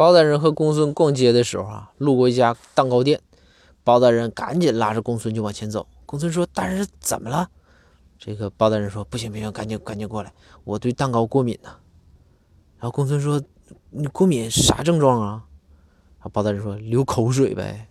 包大人和公孙逛街的时候啊路过一家蛋糕店包大人赶紧拉着公孙就往前走。公孙说大人怎么了？这个包大人说不行不行赶紧赶紧过来我对蛋糕过敏呢。然后公孙说你过敏啥症状啊？然后包大人说流口水呗。